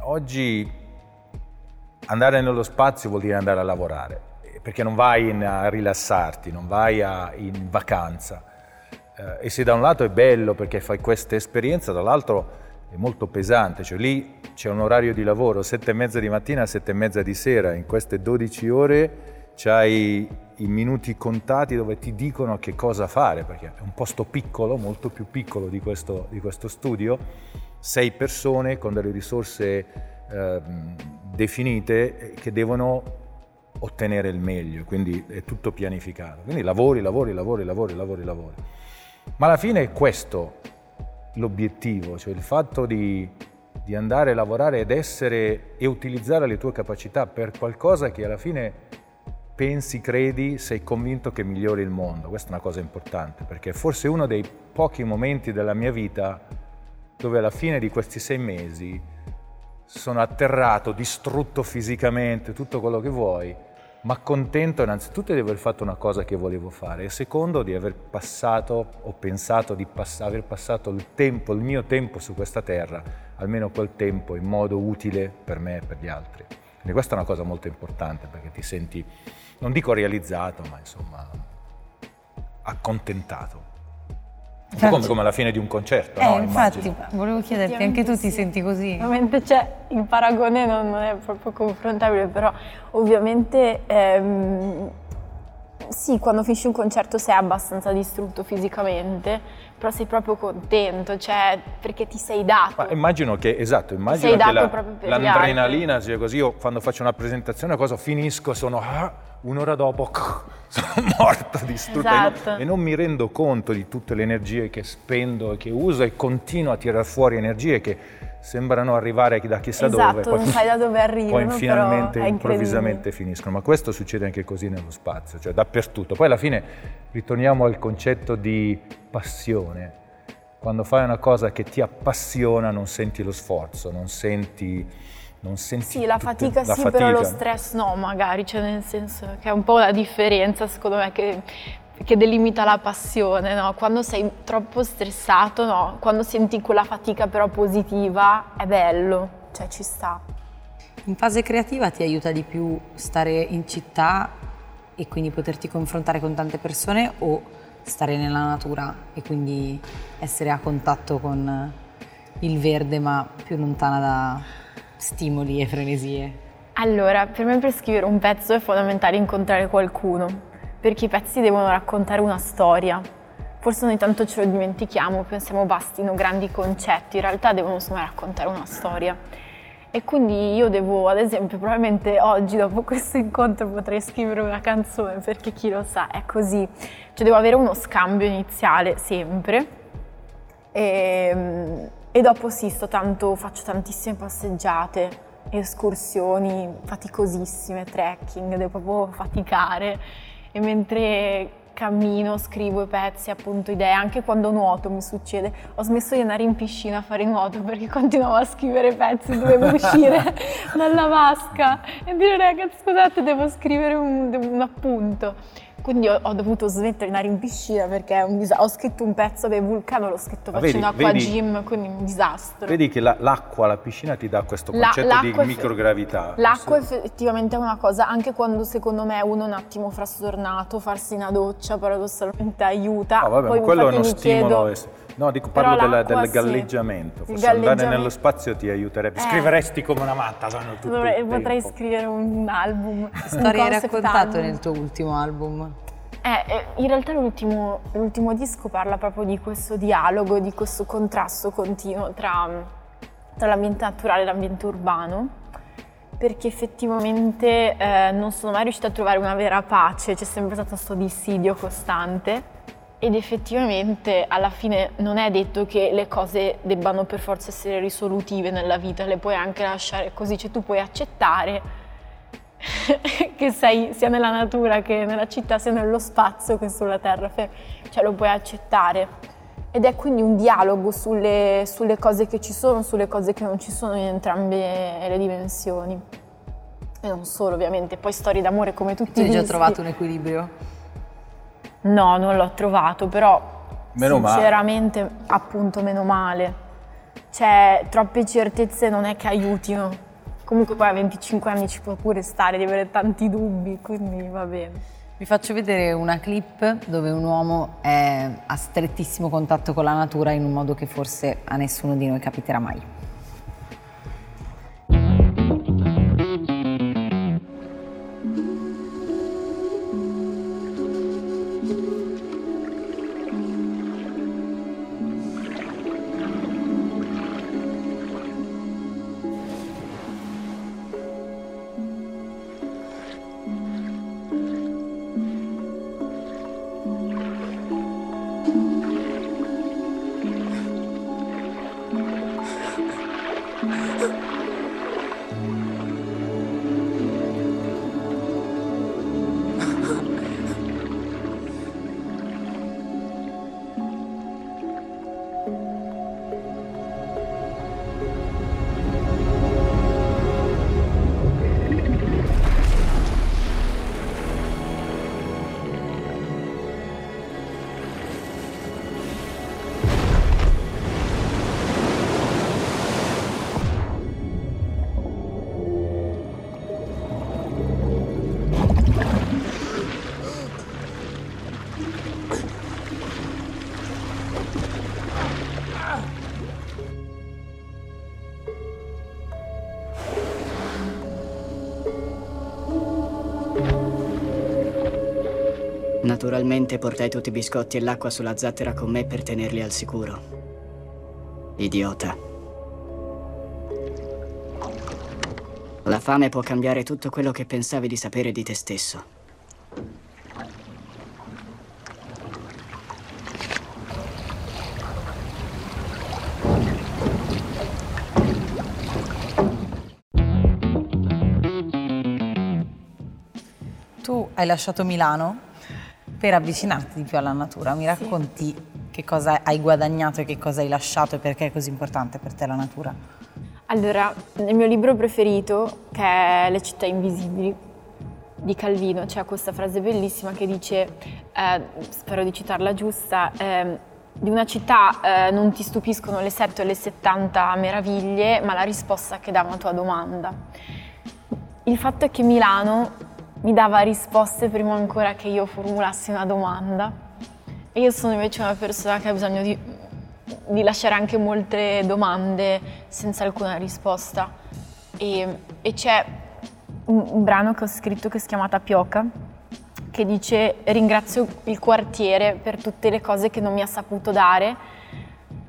Speaker 4: oggi andare nello spazio vuol dire andare a lavorare, perché non vai in, a rilassarti, non vai a, in vacanza. Eh, e se da un lato è bello perché fai questa esperienza, dall'altro è molto pesante, cioè lì c'è un orario di lavoro, sette e mezza di mattina, sette e mezza di sera, in queste 12 ore c'hai i minuti contati dove ti dicono che cosa fare, perché è un posto piccolo, molto più piccolo di questo, di questo studio, sei persone con delle risorse eh, definite che devono ottenere il meglio, quindi è tutto pianificato. Quindi lavori, lavori, lavori, lavori, lavori, lavori. Ma alla fine è questo l'obiettivo, cioè il fatto di, di andare a lavorare ed essere e utilizzare le tue capacità per qualcosa che alla fine pensi, credi, sei convinto che migliori il mondo. Questa è una cosa importante, perché è forse uno dei pochi momenti della mia vita dove alla fine di questi sei mesi sono atterrato, distrutto fisicamente, tutto quello che vuoi, ma contento innanzitutto di aver fatto una cosa che volevo fare e secondo di aver passato, o pensato di pass- aver passato il tempo, il mio tempo su questa terra, almeno quel tempo in modo utile per me e per gli altri. Quindi questa è una cosa molto importante perché ti senti, non dico realizzato, ma insomma accontentato. Un come, come alla fine di un concerto,
Speaker 2: eh,
Speaker 4: no?
Speaker 2: Infatti,
Speaker 4: Immagino.
Speaker 2: volevo chiederti, anche tu ti senti così?
Speaker 3: Ovviamente cioè, il paragone non, non, è proprio confrontabile, però ovviamente ehm, sì, quando finisci un concerto sei abbastanza distrutto fisicamente, però sei proprio contento, cioè perché ti sei dato.
Speaker 4: Ma immagino che, esatto, immagino
Speaker 3: sei
Speaker 4: che la- l'adrenalina sia così. Io quando faccio una presentazione, cosa finisco, sono ah, un'ora dopo, sono morto, distrutto. E non-
Speaker 3: Esatto.
Speaker 4: E non mi rendo conto di tutte le energie che spendo e che uso e continuo a tirar fuori energie che sembrano arrivare da chissà
Speaker 3: Esatto,
Speaker 4: dove.
Speaker 3: non sai da dove arrivano,
Speaker 4: Poi finalmente, improvvisamente finiscono. Ma questo succede anche così nello spazio, cioè dappertutto. Poi alla fine ritorniamo al concetto di passione. Quando fai una cosa che ti appassiona non senti lo sforzo, non senti... Non senti
Speaker 3: Sì, la fatica
Speaker 4: la
Speaker 3: sì, però lo
Speaker 4: fatica.
Speaker 3: stress no, magari, cioè nel senso che è un po' la differenza secondo me che, che delimita la passione, no? Quando sei troppo stressato, no? Quando senti quella fatica però positiva, è bello, cioè ci sta.
Speaker 2: In fase creativa ti aiuta di più stare in città e quindi poterti confrontare con tante persone o stare nella natura e quindi essere a contatto con il verde ma più lontana da stimoli e frenesie?
Speaker 3: Allora, per me per scrivere un pezzo è fondamentale incontrare qualcuno, perché i pezzi devono raccontare una storia. Forse ogni tanto ce lo dimentichiamo, pensiamo bastino grandi concetti, in realtà devono insomma raccontare una storia. E quindi io devo, ad esempio, probabilmente oggi dopo questo incontro potrei scrivere una canzone, perché chi lo sa, è così. Cioè devo avere uno scambio iniziale sempre e, e dopo sì, sto tanto, faccio tantissime passeggiate, escursioni faticosissime, trekking, devo proprio faticare e mentre cammino, scrivo i pezzi, appunto idee, anche quando nuoto mi succede. Ho smesso di andare in piscina a fare nuoto perché continuavo a scrivere pezzi, dovevo uscire dalla vasca e dire ragazzi scusate devo scrivere un, un appunto. Quindi ho, ho dovuto smettere di andare in piscina perché disastro. Ho scritto un pezzo del vulcano, l'ho scritto facendo
Speaker 4: vedi-
Speaker 3: acqua
Speaker 4: vedi-
Speaker 3: gym, quindi un disastro.
Speaker 4: Vedi che la- l'acqua, la piscina ti dà questo
Speaker 3: La-
Speaker 4: concetto di
Speaker 3: l'acqua è-
Speaker 4: microgravità.
Speaker 3: L'acqua effettivamente è una cosa, anche quando secondo me uno è un attimo frastornato, farsi una doccia paradossalmente aiuta.
Speaker 4: No, vabbè,
Speaker 3: Poi
Speaker 4: ma quello è uno
Speaker 3: chiedo-
Speaker 4: stimolo. es- No, dico, parlo della- del galleggiamento. Forse andare
Speaker 3: galleggiamento-
Speaker 4: nello spazio ti aiuterebbe.
Speaker 3: Eh.
Speaker 4: Scriveresti come una matta, sanno tutto
Speaker 3: Dovrei-
Speaker 4: il
Speaker 3: potrei
Speaker 4: tempo.
Speaker 3: scrivere un album.
Speaker 2: Storia hai raccontato
Speaker 3: album.
Speaker 2: nel tuo ultimo album?
Speaker 3: Eh, eh, in realtà l'ultimo, l'ultimo disco parla proprio di questo dialogo, di questo contrasto continuo tra, tra l'ambiente naturale e l'ambiente urbano, perché effettivamente eh, non sono mai riuscita a trovare una vera pace, c'è sempre stato questo dissidio costante ed effettivamente alla fine non è detto che le cose debbano per forza essere risolutive nella vita, le puoi anche lasciare così, cioè tu puoi accettare che sei sia nella natura che nella città, sia nello spazio che sulla terra, cioè lo puoi accettare. Ed è quindi un dialogo sulle, sulle cose che ci sono, sulle cose che non ci sono in entrambe le dimensioni. E non solo, ovviamente, poi storie d'amore come tutti
Speaker 2: Tu hai già trovato un equilibrio?
Speaker 3: No, non l'ho trovato, però
Speaker 4: Meno male.
Speaker 3: sinceramente, appunto, meno male. Cioè, troppe certezze non è che aiutino. Comunque poi a 25 anni ci può pure stare di avere tanti dubbi, quindi va bene.
Speaker 2: Vi faccio vedere una clip dove un uomo è a strettissimo contatto con la natura in un modo che forse a nessuno di noi capiterà mai.
Speaker 10: Naturalmente portai tutti i biscotti e l'acqua sulla zattera con me per tenerli al sicuro. Idiota. La fame può cambiare tutto quello che pensavi di sapere di te stesso.
Speaker 2: Tu hai lasciato Milano per avvicinarti di più alla natura. Mi racconti che cosa hai guadagnato e che cosa hai lasciato e perché è così importante per te la natura?
Speaker 3: Allora, nel mio libro preferito, che è Le città invisibili di Calvino, c'è questa frase bellissima che dice, eh, spero di citarla giusta, eh, di una città eh, non ti stupiscono le 7 o le 70 meraviglie, ma la risposta che dà una tua domanda. Il fatto è che Milano mi dava risposte prima ancora che io formulassi una domanda. E io sono invece una persona che ha bisogno di, di lasciare anche molte domande senza alcuna risposta. E, e c'è un, brano che ho scritto che si chiama Tapioca, che dice ringrazio il quartiere per tutte le cose che non mi ha saputo dare,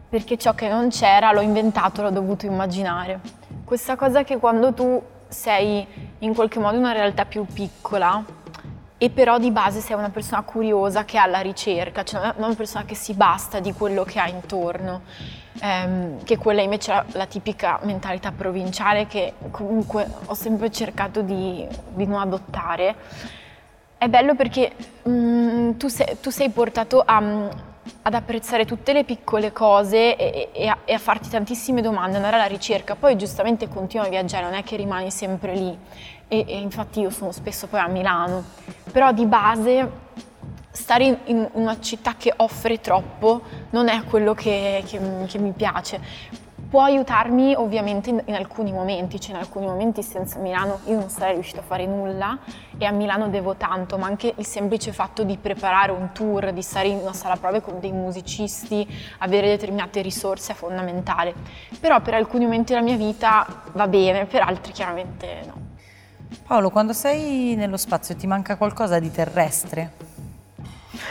Speaker 3: perché ciò che non c'era l'ho inventato, l'ho dovuto immaginare. Questa cosa che quando tu sei in qualche modo una realtà più piccola e però di base sei una persona curiosa che ha la ricerca, cioè non una persona che si basta di quello che ha intorno, ehm, che quella invece è la, la, tipica mentalità provinciale che comunque ho sempre cercato di, di non adottare. È bello perché mh, mm, tu, sei, tu, sei, portato a, ad apprezzare tutte le piccole cose e, e, a, e, a, farti tantissime domande, andare alla ricerca, poi giustamente continui a viaggiare, non è che rimani sempre lì. E, e infatti io sono spesso poi a Milano, però di base stare in, in una città che offre troppo non è quello che, che, che mi piace. Può aiutarmi ovviamente in, in, alcuni momenti, cioè in alcuni momenti senza Milano io non sarei riuscita a fare nulla e a Milano devo tanto, ma anche il semplice fatto di preparare un tour, di stare in una sala prove con dei musicisti, avere determinate risorse è fondamentale. Però per alcuni momenti della mia vita va bene, per altri chiaramente no.
Speaker 2: Paolo, quando sei nello spazio ti manca qualcosa di terrestre?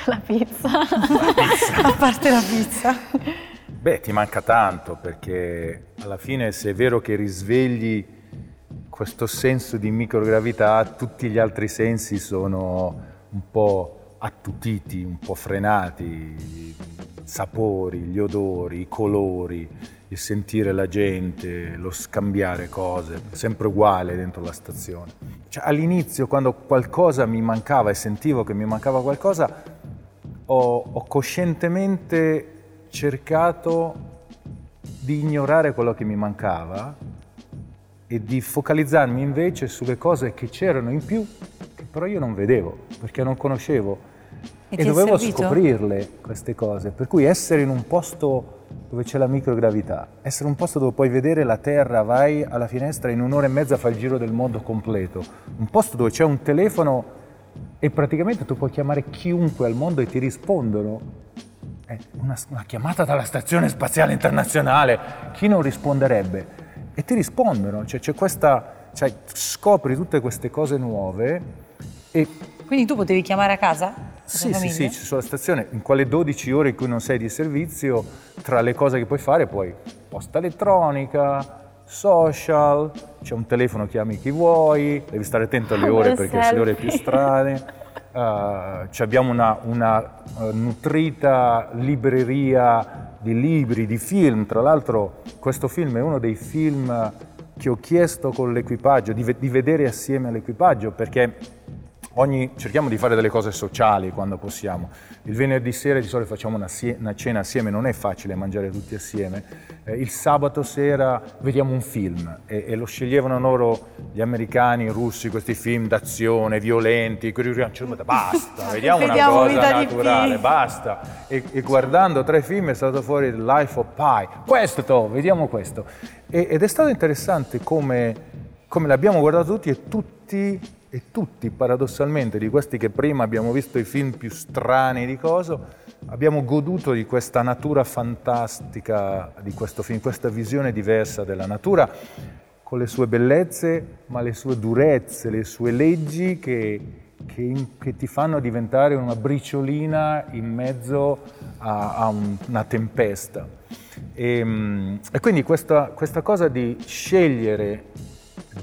Speaker 3: La pizza.
Speaker 4: La pizza.
Speaker 2: a parte la pizza.
Speaker 4: Beh, ti manca tanto perché alla fine se è vero che risvegli questo senso di microgravità, tutti gli altri sensi sono un po' attutiti, un po' frenati, i sapori, gli odori, i colori, il sentire la gente, lo scambiare cose, sempre uguale dentro la stazione. Cioè, all'inizio, quando qualcosa mi mancava e sentivo che mi mancava qualcosa, ho, ho coscientemente cercato di ignorare quello che mi mancava e di focalizzarmi invece sulle cose che c'erano in più, che però io non vedevo, perché non conoscevo. E, e dovevo scoprirle queste cose. Per cui essere in un posto dove c'è la microgravità, essere in un posto dove puoi vedere la Terra, vai alla finestra e in un'ora e mezza fai il giro del mondo completo, un posto dove c'è un telefono e praticamente tu puoi chiamare chiunque al mondo e ti rispondono una, una, chiamata dalla Stazione Spaziale Internazionale, chi non risponderebbe? E ti rispondono, cioè, c'è questa, cioè, scopri tutte queste cose nuove e...
Speaker 2: Quindi tu potevi chiamare a casa?
Speaker 4: Sì, sì, sì, sulla stazione, in quelle 12 ore in cui non sei di servizio, tra le cose che puoi fare puoi posta elettronica, social, c'è un telefono, chiami chi vuoi, devi stare attento alle ore perché sono le ore più strane. Uh, abbiamo una, una uh, nutrita libreria di libri, di film, tra l'altro questo film è uno dei film che ho chiesto con l'equipaggio, di, di vedere assieme all'equipaggio, perché Ogni, cerchiamo di fare delle cose sociali quando possiamo. Il venerdì sera di solito facciamo una, una cena assieme, non è facile mangiare tutti assieme. Eh, il sabato sera vediamo un film e, e, lo sceglievano loro gli americani, i russi, questi film d'azione, violenti, basta, vediamo, vediamo una cosa naturale, basta. E, e, guardando tre film è stato fuori Life of Pi. Questo, vediamo questo. E, ed è stato interessante come, come l'abbiamo guardato tutti e tutti e tutti paradossalmente di questi che prima abbiamo visto i film più strani di coso, abbiamo goduto di questa natura fantastica di questo film, questa visione diversa della natura con le sue bellezze, ma le sue durezze, le sue leggi che, che, che ti fanno diventare una briciolina in mezzo a, a un, una tempesta. E, mm, e quindi questa, questa cosa di scegliere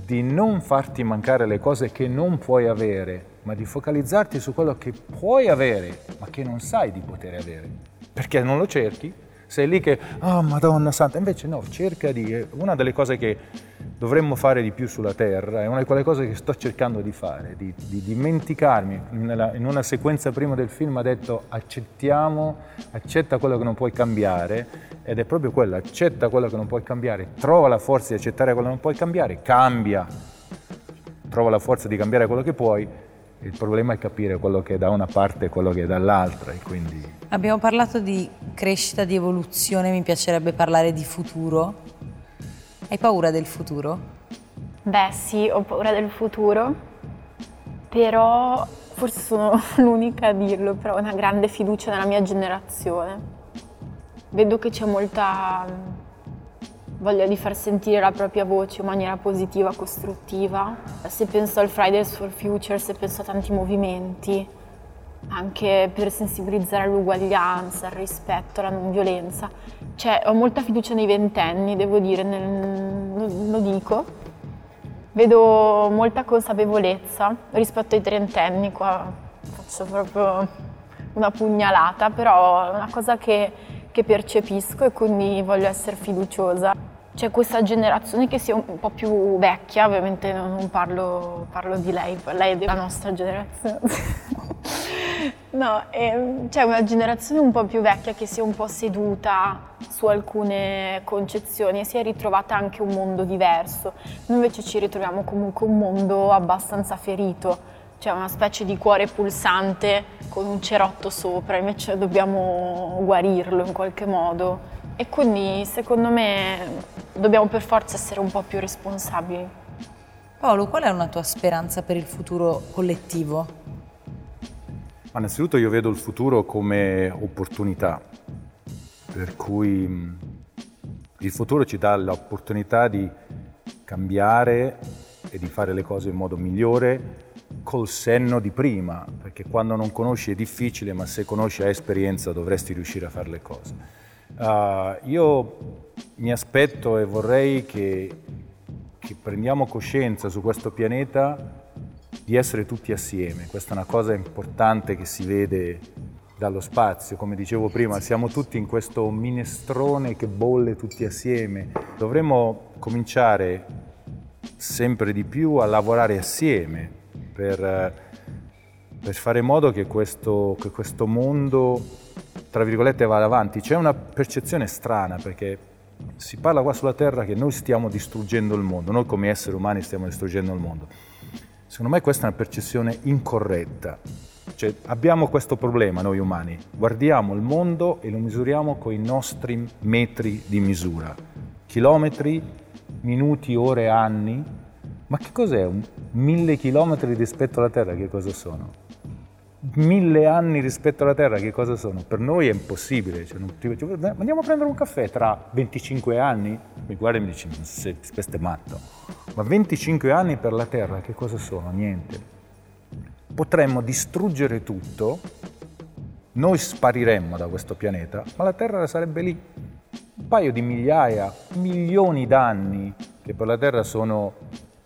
Speaker 4: di non farti mancare le cose che non puoi avere, ma di focalizzarti su quello che puoi avere, ma che non sai di poter avere, perché non lo cerchi, sei lì che, oh Madonna Santa, invece no, cerca di, una delle cose che dovremmo fare di più sulla Terra, è una di quelle cose che sto cercando di fare, di, di dimenticarmi, Nella, in una sequenza prima del film ha detto accettiamo, accetta quello che non puoi cambiare, ed è proprio quello, accetta quello che non puoi cambiare, trova la forza di accettare quello che non puoi cambiare, cambia, trova la forza di cambiare quello che puoi, il problema è capire quello che è da una parte e quello che è dall'altra e quindi...
Speaker 2: Abbiamo parlato di crescita, di evoluzione, mi piacerebbe parlare di futuro. Hai paura del futuro?
Speaker 3: Beh sì, ho paura del futuro, però forse sono l'unica a dirlo, però ho una grande fiducia nella mia generazione. Vedo che c'è molta voglia di far sentire la propria voce in maniera positiva, costruttiva. Se penso al Fridays for Future, se penso a tanti movimenti, anche per sensibilizzare all'uguaglianza, al rispetto, alla non violenza. Cioè, ho molta fiducia nei ventenni, devo dire, nel, lo dico. Vedo molta consapevolezza rispetto ai trentenni, qua faccio proprio una pugnalata, però è una cosa che che percepisco e quindi voglio essere fiduciosa. C'è questa generazione che sia un po' più vecchia, ovviamente non parlo, parlo di lei, lei è della nostra generazione. no, c'è una generazione un po' più vecchia che si è un po' seduta su alcune concezioni e si è ritrovata anche un mondo diverso. Noi invece ci ritroviamo comunque un mondo abbastanza ferito c'è una specie di cuore pulsante con un cerotto sopra, invece dobbiamo guarirlo in qualche modo. E quindi secondo me dobbiamo per forza essere un po' più responsabili.
Speaker 2: Paolo, qual è una tua speranza per il futuro collettivo?
Speaker 4: Ma innanzitutto io vedo il futuro come opportunità, per cui il futuro ci dà l'opportunità di cambiare e di fare le cose in modo migliore col senno di prima, perché quando non conosci è difficile, ma se conosci a esperienza dovresti riuscire a fare le cose. Uh, io mi aspetto e vorrei che, che prendiamo coscienza su questo pianeta di essere tutti assieme. Questa è una cosa importante che si vede dallo spazio, come dicevo prima, siamo tutti in questo minestrone che bolle tutti assieme. Dovremmo cominciare sempre di più a lavorare assieme, per, per fare in modo che questo, che questo mondo, tra virgolette, vada avanti. C'è una percezione strana perché si parla qua sulla Terra che noi stiamo distruggendo il mondo, noi come esseri umani stiamo distruggendo il mondo. Secondo me questa è una percezione incorretta. Cioè, abbiamo questo problema noi umani, guardiamo il mondo e lo misuriamo con i nostri metri di misura, chilometri, minuti, ore, anni, ma che cos'è? Un mille chilometri rispetto alla Terra, che cosa sono? Mille anni rispetto alla Terra, che cosa sono? Per noi è impossibile. Cioè, ti, cioè, andiamo a prendere un caffè tra 25 anni? Mi guarda e mi dice, questo è matto. Ma 25 anni per la Terra, che cosa sono? Niente. Potremmo distruggere tutto, noi spariremmo da questo pianeta, ma la Terra sarebbe lì. Un paio di migliaia, milioni d'anni che per la Terra sono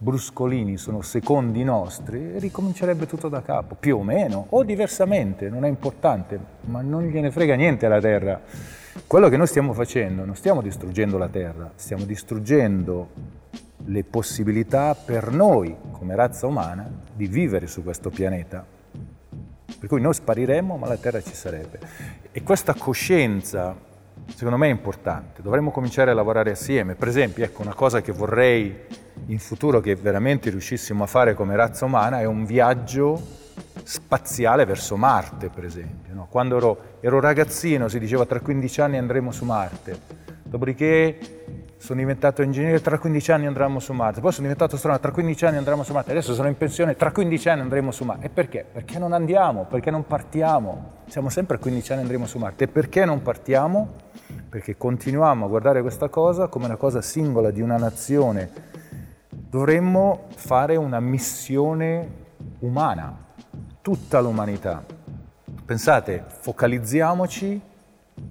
Speaker 4: bruscolini sono secondi nostri, ricomincerebbe tutto da capo, più o meno, o diversamente, non è importante, ma non gliene frega niente alla Terra. Quello che noi stiamo facendo, non stiamo distruggendo la Terra, stiamo distruggendo le possibilità per noi, come razza umana, di vivere su questo pianeta. Per cui noi spariremmo, ma la Terra ci sarebbe. E questa coscienza, secondo me, è importante. Dovremmo cominciare a lavorare assieme. Per esempio, ecco, una cosa che vorrei in futuro che veramente riuscissimo a fare come razza umana è un viaggio spaziale verso Marte, per esempio. No? Quando ero, ero, ragazzino si diceva tra 15 anni andremo su Marte, dopodiché sono diventato ingegnere, tra 15 anni andremo su Marte, poi sono diventato astronomo, tra 15 anni andremo su Marte, adesso sono in pensione, tra 15 anni andremo su Marte. E perché? Perché non andiamo, perché non partiamo. Siamo sempre a 15 anni andremo su Marte. E perché non partiamo? Perché continuiamo a guardare questa cosa come una cosa singola di una nazione dovremmo fare una missione umana, tutta l'umanità. Pensate, focalizziamoci,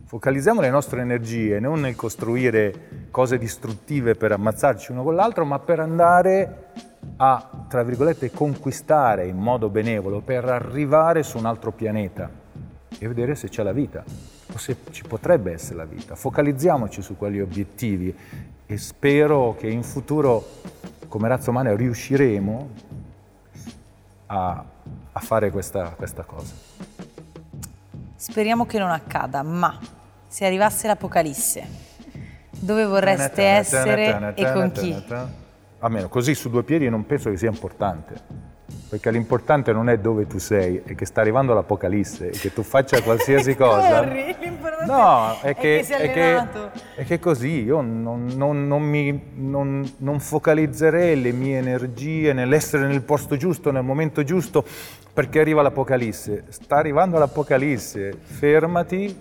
Speaker 4: focalizziamo le nostre energie non nel costruire cose distruttive per ammazzarci uno con l'altro, ma per andare a, tra virgolette, conquistare in modo benevolo, per arrivare su un altro pianeta e vedere se c'è la vita o se ci potrebbe essere la vita. Focalizziamoci su quegli obiettivi e spero che in futuro come razza umana riusciremo a, a fare questa, questa cosa.
Speaker 2: Speriamo che non accada, ma se arrivasse l'Apocalisse, dove vorreste essere e con chi?
Speaker 4: Almeno così su due piedi non penso che sia importante. Perché l'importante non è dove tu sei, è che sta arrivando l'Apocalisse e che tu faccia qualsiasi cosa.
Speaker 2: Corri, l'importante
Speaker 4: No, è
Speaker 2: è
Speaker 4: che, è che, è che così io non, non- non mi, non, non focalizzerei le mie energie nell'essere nel posto giusto, nel momento giusto, perché arriva l'Apocalisse. Sta arrivando l'Apocalisse, fermati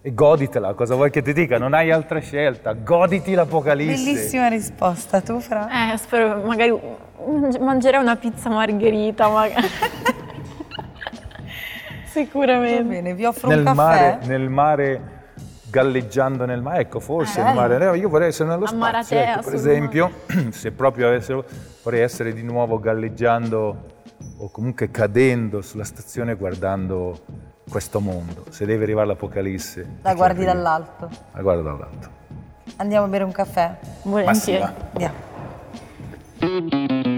Speaker 4: e goditela, cosa vuoi che ti dica? Non hai altra scelta, goditi l'Apocalisse.
Speaker 2: Bellissima risposta, tu Fra?
Speaker 3: Eh, spero magari mangerei una pizza margherita, magari. Sicuramente.
Speaker 2: Va bene, vi offro
Speaker 4: Nel
Speaker 2: un caffè.
Speaker 4: mare, nel mare, galleggiando nel mare, ecco forse
Speaker 2: Eh.
Speaker 4: il mare, io vorrei essere nello spazio,
Speaker 3: Maratea,
Speaker 4: ecco, per esempio, se proprio avessero, vorrei essere di nuovo galleggiando o comunque cadendo sulla stazione guardando questo mondo. Se deve arrivare l'Apocalisse.
Speaker 2: La guardi dall'alto.
Speaker 4: La guardo dall'alto.
Speaker 2: Andiamo a bere un caffè?
Speaker 3: Volentieri.
Speaker 4: Ma sì, va.
Speaker 2: Andiamo.